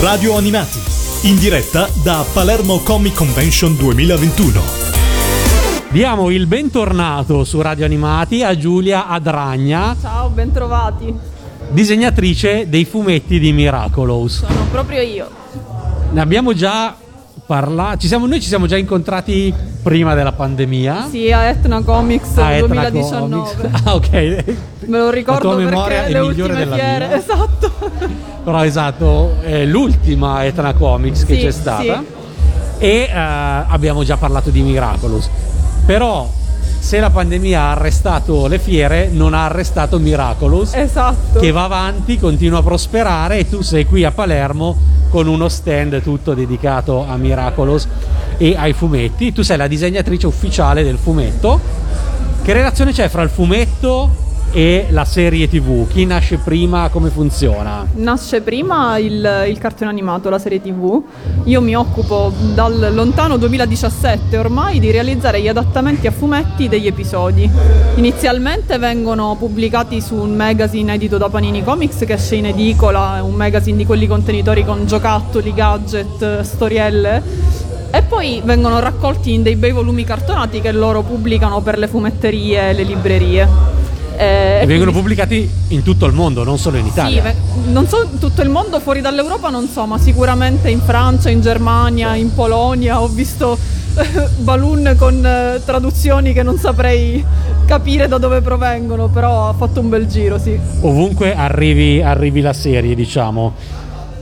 Radio Animati, in diretta da Palermo Comic Convention 2021. Diamo il bentornato su Radio Animati a Giulia Adragna, Ciao, bentrovati. disegnatrice dei fumetti di Miraculous. Sono proprio io. Ne abbiamo già parlato, ci siamo- noi ci siamo già incontrati prima della pandemia. Sì, a Etna Comics a Etna 2019. Comics. Ah, ok. Me lo ricordo La tua memoria perché è le migliore ultime della fiere, mia. esatto. Però esatto, è l'ultima Etna Comics che Sì, c'è stata. sì. E eh, abbiamo già parlato di Miraculous. Però se la pandemia ha arrestato le fiere, non ha arrestato Miraculous. Esatto. che va avanti, continua a prosperare e tu sei qui a Palermo con uno stand tutto dedicato a Miraculous e ai fumetti. Tu sei la disegnatrice ufficiale del fumetto. Che relazione c'è fra il fumetto e la serie TV? Chi nasce prima? Come funziona? Nasce prima il, il cartone animato, la serie tv. Io mi occupo dal lontano 2017 ormai di realizzare gli adattamenti a fumetti degli episodi. Inizialmente vengono pubblicati su un magazine edito da Panini Comics che esce in edicola, un magazine di quelli contenitori con giocattoli, gadget, storielle. E poi vengono raccolti in dei bei volumi cartonati che loro pubblicano per le fumetterie e le librerie. Eh, E vengono quindi- pubblicati in tutto il mondo, non solo in sì, Italia. ve- non so in tutto il mondo, fuori dall'Europa non so, ma sicuramente in Francia, in Germania, in Polonia ho visto eh, balloon con eh, traduzioni che non saprei capire da dove provengono, però ha fatto un bel giro, sì. ovunque arrivi, arrivi la serie, diciamo.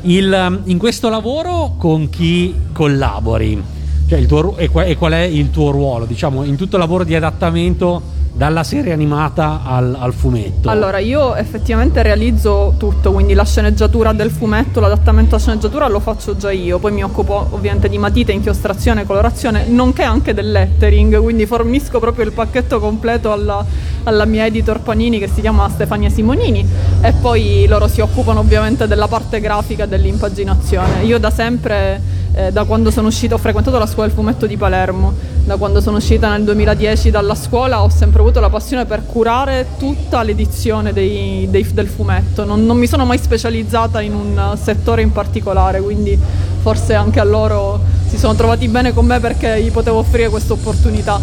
Il, in questo lavoro con chi collabori? Cioè il tuo, e, qua- e qual è il tuo ruolo, diciamo, in tutto il lavoro di adattamento dalla serie animata al, al fumetto? Allora, io effettivamente realizzo tutto, quindi la sceneggiatura del fumetto, l'adattamento a sceneggiatura lo faccio già io, poi mi occupo ovviamente di matite, inchiostrazione, colorazione, nonché anche del lettering, quindi fornisco proprio il pacchetto completo alla, alla mia editor Panini che si chiama Stefania Simonini e poi loro si occupano ovviamente della parte grafica e dell'impaginazione. Io da sempre, eh, da quando sono uscita, ho frequentato la scuola del fumetto di Palermo, da quando sono uscita nel 2010 dalla scuola ho sempre avuto la passione per curare tutta l'edizione dei- dei- del fumetto, non, non mi sono mai specializzata in un settore in particolare, quindi forse anche a loro si sono trovati bene con me perché gli potevo offrire questa opportunità.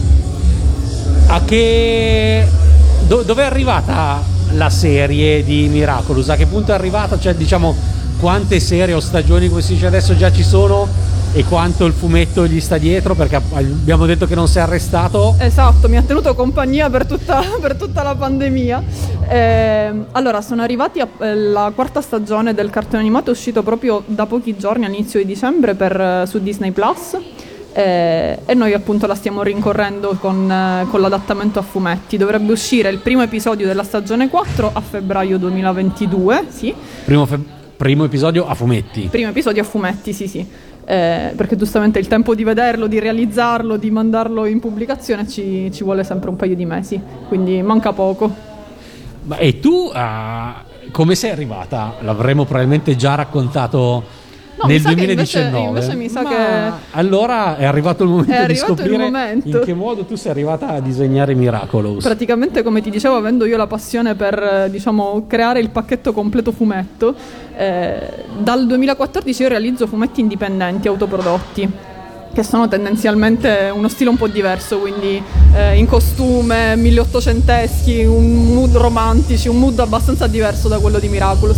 A che... do- dove è arrivata la serie di Miraculous? A che punto è arrivata? Cioè, diciamo, quante serie o stagioni, come si dice adesso, già ci sono? E quanto il fumetto gli sta dietro? Perché abbiamo detto che non si è arrestato. Esatto, mi ha tenuto compagnia per tutta, per tutta la pandemia. Ehm, allora, sono arrivati alla quarta stagione del cartone animato, è uscito proprio da pochi giorni, all'inizio di dicembre, per, eh, su Disney Plus. eh, e noi appunto la stiamo rincorrendo con, eh, con l'adattamento a fumetti. Dovrebbe uscire il primo episodio della stagione 4 a febbraio 2022, sì. Primo, fe- primo episodio a fumetti. Primo episodio a fumetti, sì, sì. Eh, perché giustamente il tempo di vederlo, di realizzarlo, di mandarlo in pubblicazione ci, ci vuole sempre un paio di mesi, quindi manca poco. Ma e tu ah, come sei arrivata? L'avremmo probabilmente già raccontato No, nel mi sa che invece- 2019. invece mi sa Ma che- allora è arrivato il momento di arrivato il scoprire momento. in che modo tu sei arrivata a disegnare Miraculous. Praticamente, come ti dicevo, avendo io la passione per diciamo, creare il pacchetto completo fumetto, eh, dal 2014 io realizzo fumetti indipendenti, autoprodotti. Che sono tendenzialmente uno stile un po' diverso, quindi eh, in costume, 1800eschi, un mood romantici, un mood abbastanza diverso da quello di Miraculous.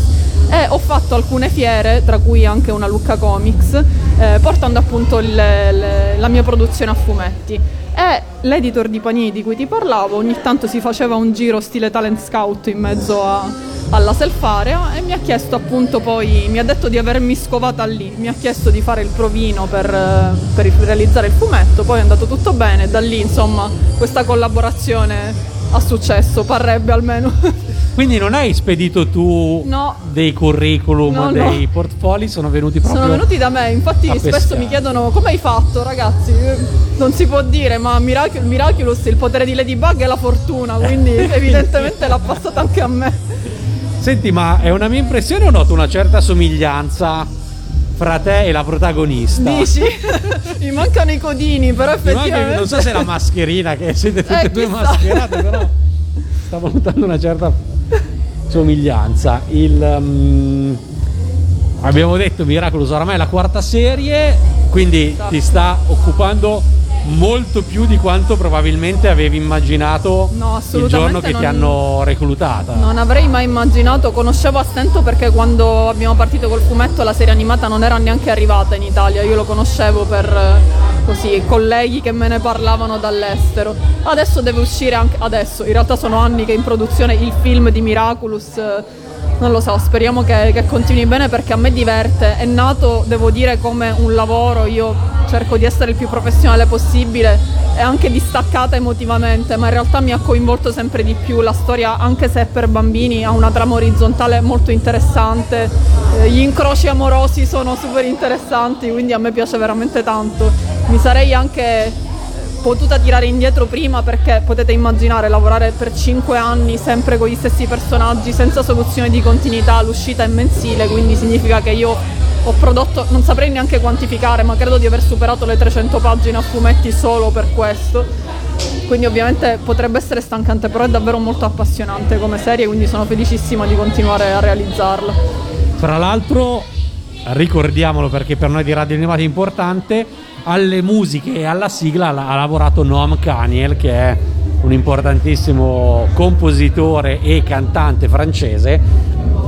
E ho fatto alcune fiere, tra cui anche una Lucca Comics, eh, portando appunto il- le- la mia produzione a fumetti. E l'editor di Panini di cui ti parlavo ogni tanto si faceva un giro stile talent scout in mezzo a- alla selfarea e mi ha chiesto appunto poi, mi ha detto di avermi scovata lì, mi ha chiesto di fare il provino per, eh, per realizzare il fumetto, poi è andato tutto bene, da lì insomma questa collaborazione ha successo, parrebbe almeno. Quindi non hai spedito tu No. dei curriculum, No, no. dei portfoli, sono venuti proprio Sono venuti da me, infatti spesso pescare. mi chiedono come hai fatto ragazzi, Eh, non si può dire, ma Mirac- Miraculous il potere di Ladybug è la fortuna, quindi evidentemente l'ha passata anche a me. Senti, ma è una mia impressione o noto una certa somiglianza fra te e la protagonista? Dici? Mi mancano i codini, però Mi manca- effettivamente... non so se è la mascherina, che siete tutte Eh, e due mascherate, però stavo notando una certa somiglianza. Il, um, abbiamo detto Miraculous oramai è la quarta serie, quindi ti sta occupando molto più di quanto probabilmente avevi immaginato No, il giorno che ti non- hanno reclutata. Non avrei mai immaginato, conoscevo a stento perché quando abbiamo partito col fumetto la serie animata non era neanche arrivata in Italia, io lo conoscevo per così colleghi che me ne parlavano dall'estero. Adesso deve uscire anche adesso, in realtà sono anni che è in produzione il film di Miraculous. eh, Non lo so, speriamo che, che continui bene perché a me diverte. È nato, devo dire, come un lavoro. Io cerco di essere il più professionale possibile e anche distaccata emotivamente, ma in realtà mi ha coinvolto sempre di più. La storia, anche se è per bambini, ha una trama orizzontale molto interessante. Eh, Gli incroci amorosi sono super interessanti, quindi a me piace veramente tanto. Mi sarei anche potuta tirare indietro prima perché potete immaginare lavorare per 5 anni sempre con gli stessi personaggi senza soluzione di continuità, l'uscita è mensile, quindi significa che io ho prodotto, non saprei neanche quantificare, ma credo di aver superato le 300 pagine a fumetti solo per questo. Quindi ovviamente potrebbe essere stancante, però è davvero molto appassionante come serie, quindi sono felicissima di continuare a realizzarla. Fra l'altro, ricordiamolo perché per noi di Radio Animati è importante, alle musiche e alla sigla ha lavorato Noam Kaniel che è un importantissimo compositore e cantante francese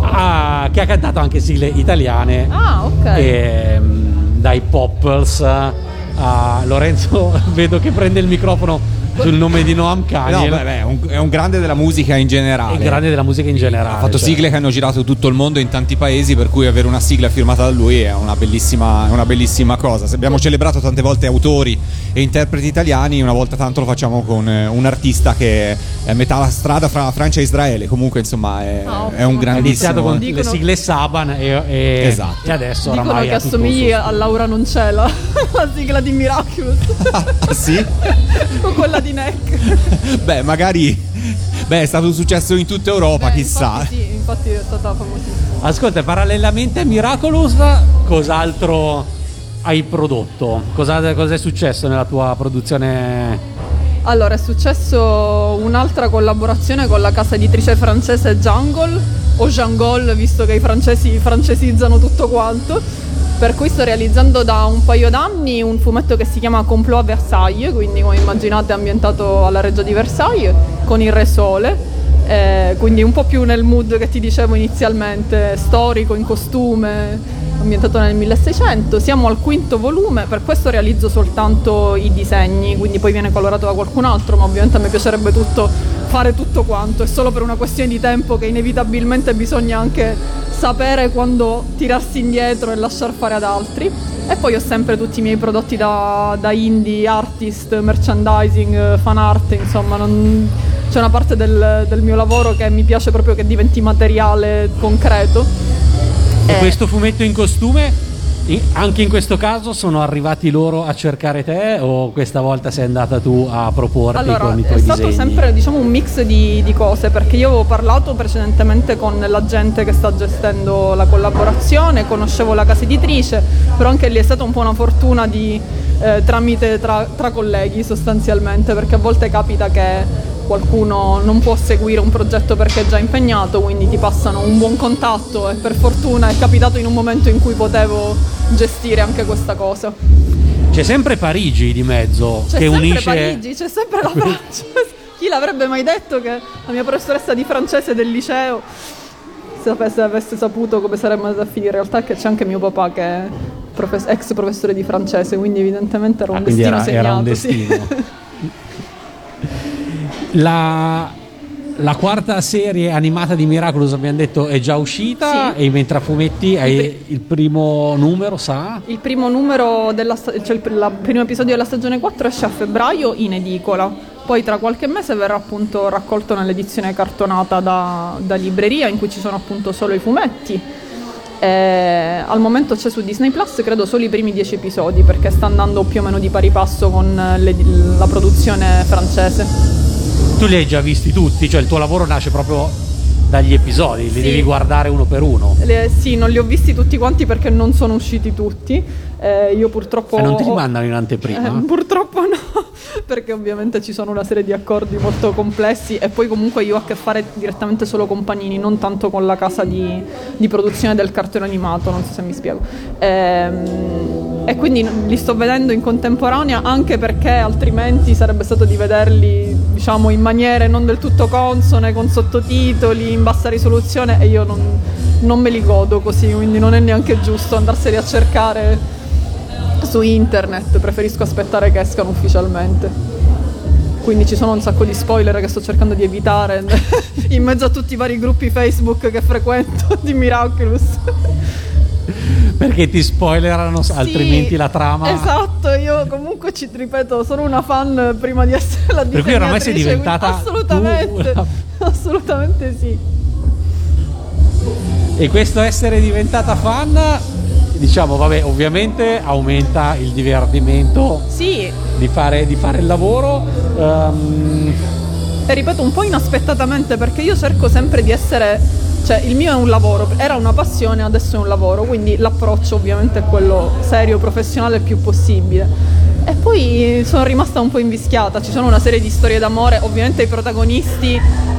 ah, che ha cantato anche sigle italiane Ah, ok. ehm, dai Popples a Lorenzo vedo che prende il microfono sul nome di Noam No, Kaniel beh, beh, è, un, è un grande della musica in generale. e grande della musica in generale Ha fatto cioè. sigle che hanno girato tutto il mondo in tanti paesi, per cui avere una sigla firmata da lui è una bellissima, è una bellissima cosa. Se abbiamo celebrato tante volte autori e interpreti italiani, una volta tanto lo facciamo con eh, un artista che è a metà la strada fra Francia e Israele. Comunque, insomma, è, Ah, è un ottimo. ha iniziato grandissimo. con Dicono- le sigle Saban e, e- Esatto. e adesso Dicono oramai che assomigli a Laura Noncella, la sigla di Miraculous, ah, sì? o quella di Neck. Beh, magari. Beh, è stato un successo in tutta Europa, Beh, chissà. Infatti, sì, infatti è stata famosissima. Ascolta, parallelamente a Miraculous, cos'altro hai prodotto? Cosa, cosa è successo nella tua produzione? Allora, è successo un'altra collaborazione con la casa editrice francese Jungle, o Jungle, visto che i francesi francesizzano tutto quanto. Per cui sto realizzando da un paio d'anni un fumetto che si chiama Complot a Versailles, quindi come immaginate è ambientato alla reggia di Versailles, con il Re Sole, eh, quindi un po' più nel mood che ti dicevo inizialmente, storico, in costume, ambientato nel 1600. Siamo al quinto volume, per questo realizzo soltanto i disegni, quindi poi viene colorato da qualcun altro, ma ovviamente a me piacerebbe tutto, fare tutto quanto, è solo per una questione di tempo che inevitabilmente bisogna anche sapere quando tirarsi indietro e lasciar fare ad altri. E poi ho sempre tutti i miei prodotti da, da indie, artist, merchandising, eh, fan art, insomma, non- c'è una parte del, del mio lavoro che mi piace proprio che diventi materiale concreto. E Eh. questo fumetto in costume? Anche in questo caso sono arrivati loro a cercare te o questa volta sei andata tu a proporti Allora, con i è tuoi stato disegni? sempre diciamo, un mix di, di cose perché io avevo parlato precedentemente con la gente che sta gestendo la collaborazione, conoscevo la casa editrice, però anche lì è stata un po' una fortuna di eh, tramite tra, tra colleghi sostanzialmente perché a volte capita che qualcuno non può seguire un progetto perché è già impegnato, quindi ti passano un buon contatto e per fortuna è capitato in un momento in cui potevo gestire anche questa cosa. C'è sempre Parigi di mezzo C'è che sempre unisce Parigi, c'è sempre la Francia. Chi l'avrebbe mai detto che la mia professoressa di francese del liceo se avesse, saputo come saremmo andati a finire? In realtà che c'è anche mio papà che è profes- ex professore di francese, quindi evidentemente era un Ah, destino era, era un segnato. sì. destino. La, la quarta serie animata di Miraculous abbiamo detto è già uscita Sì. e mentre a fumetti hai il primo numero, sa? Il primo numero della cioè il, la- primo episodio della stagione 4 esce a febbraio in edicola. Poi tra qualche mese verrà appunto raccolto nell'edizione cartonata da, da libreria in cui ci sono appunto solo i fumetti. Eh, al momento c'è su Disney Plus credo solo i primi 10 episodi perché sta andando più o meno di pari passo con le- la produzione francese. Tu li hai già visti tutti, cioè il tuo lavoro nasce proprio dagli episodi, li Sì. devi guardare uno per uno. Le- sì, non li ho visti tutti quanti perché non sono usciti tutti. Eh, io purtroppo... E non ti li mandano in anteprima? Eh, purtroppo no, perché ovviamente ci sono una serie di accordi molto complessi e poi comunque io ho a che fare direttamente solo con Panini, non tanto con la casa di, di produzione del cartone animato, non so se mi spiego. Ehm, e quindi li sto vedendo in contemporanea anche perché altrimenti sarebbe stato di vederli diciamo in maniere non del tutto consone, con sottotitoli, in bassa risoluzione e io non, non me li godo così, quindi non è neanche giusto andarseli a cercare su internet, preferisco aspettare che escano ufficialmente. Quindi ci sono un sacco di spoiler che sto cercando di evitare in mezzo a tutti i vari gruppi Facebook che frequento di Miraculous. Perché ti spoilerano Sì, altrimenti la trama. Esatto, io comunque ci ripeto, sono una fan prima di essere la Per cui oramai sei diventata Assolutamente, tu assolutamente sì. E questo essere diventata fan, diciamo, vabbè, ovviamente aumenta il divertimento Sì, di fare, di fare il lavoro. ehm, e ripeto un po' inaspettatamente perché io cerco sempre di essere, cioè il mio è un lavoro, era una passione, adesso è un lavoro, quindi l'approccio ovviamente è quello serio, professionale il più possibile. E poi sono rimasta un po' invischiata, ci sono una serie di storie d'amore, ovviamente i protagonisti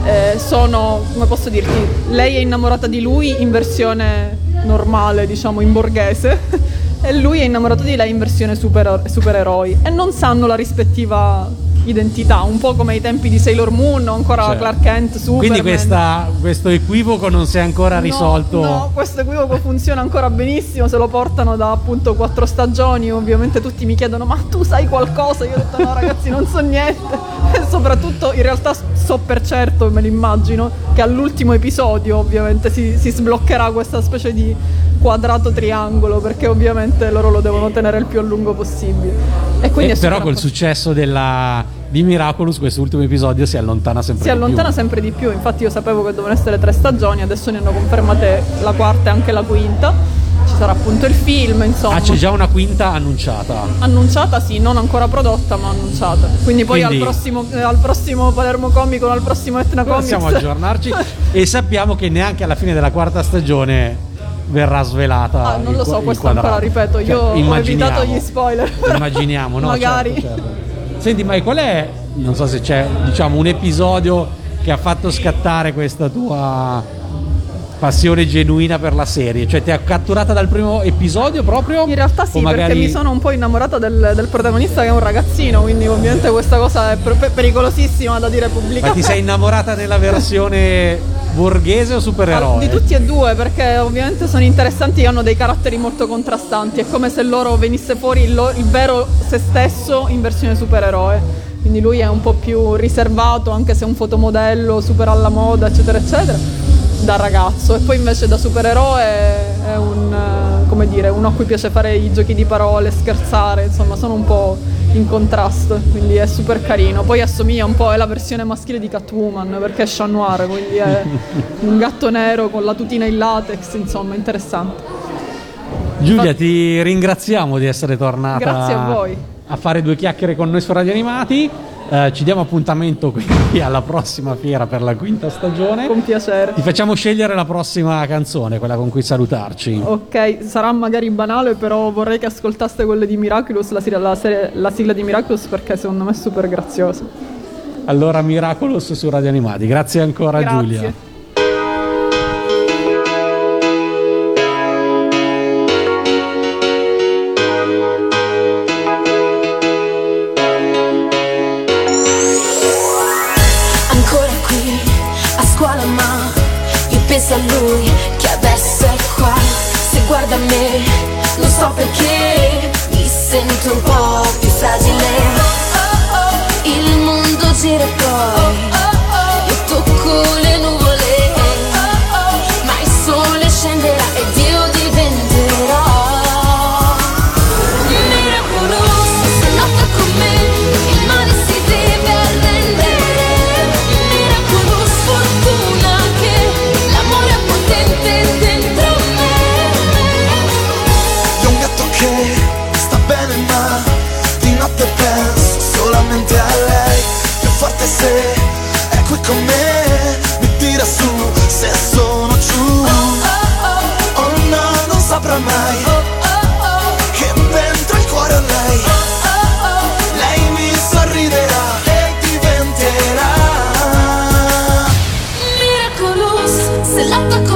eh, sono, come posso dirti, lei è innamorata di lui in versione normale, diciamo in borghese, e lui è innamorato di lei in versione super, supereroi. E non sanno la rispettiva identità, un po' come ai tempi di Sailor Moon o ancora Certo. Clark Kent, Superman. quindi questa- questo equivoco non si è ancora No, risolto. No, questo equivoco funziona ancora benissimo, se lo portano da appunto quattro stagioni, ovviamente tutti mi chiedono ma tu sai qualcosa? Io ho detto no ragazzi non so niente e soprattutto in realtà so per certo, me l'immagino, che all'ultimo episodio ovviamente si, si sbloccherà questa specie di quadrato triangolo perché ovviamente loro lo devono tenere il più a lungo possibile. E quindi Eh, è però col successo della, di Miraculous, quest'ultimo episodio si allontana sempre si di più. allontana sempre di più, infatti io sapevo che dovevano essere tre stagioni, adesso ne hanno confermate la quarta e anche la quinta. Ci sarà appunto il film, insomma. Ah, c'è già una quinta annunciata. Annunciata sì, non ancora prodotta, ma annunciata. Quindi poi Quindi- al, prossimo, eh, al prossimo Palermo Comic Con, al prossimo Etna Comics. Possiamo aggiornarci e sappiamo che neanche alla fine della quarta stagione verrà svelata. Ah, non lo so, questo ancora ripeto, io ho evitato gli spoiler. Immaginiamo, no? Magari. Certo, certo. Senti, Mai, qual è, non so se c'è, diciamo, un episodio che ha fatto scattare questa tua passione genuina per la serie? Cioè ti ha catturata dal primo episodio proprio? In realtà sì, magari- perché mi sono un po' innamorata del, del protagonista che è un ragazzino, quindi ovviamente questa cosa è per- pericolosissima da dire Ma pubblicamente. ti sei innamorata nella versione borghese o supereroe? Di tutti e due, perché ovviamente sono interessanti e hanno dei caratteri molto contrastanti. È come se loro venisse fuori il, lo- il vero se stesso in versione supereroe. Quindi lui è un po' più riservato, anche se è un fotomodello super alla moda, eccetera, eccetera, da ragazzo. E poi invece da supereroe è un, come dire, uno a cui piace fare i giochi di parole, scherzare, insomma, sono un po' in contrasto, quindi è super carino. Poi assomiglia un po', è la versione maschile di Catwoman, perché è Chat Noir, quindi è un gatto nero con la tutina in latex, insomma, interessante. Giulia, ti ringraziamo di essere tornata Grazie a voi. a fare due chiacchiere con noi su Radio Animati. Eh, ci diamo appuntamento quindi alla prossima fiera per la quinta stagione. Con piacere. Ti facciamo scegliere la prossima canzone, quella con cui salutarci. Ok, sarà magari banale, però vorrei che ascoltaste quelle di Miraculous, la, sigla- la serie- la sigla di Miraculous, perché secondo me è super graziosa. Allora, Miraculous su Radio Animati. Grazie ancora, Grazie. Giulia. Lui che adesso è qua. Se guarda me non so perché. Mi sento un po' più fragile. Il mondo gira poi the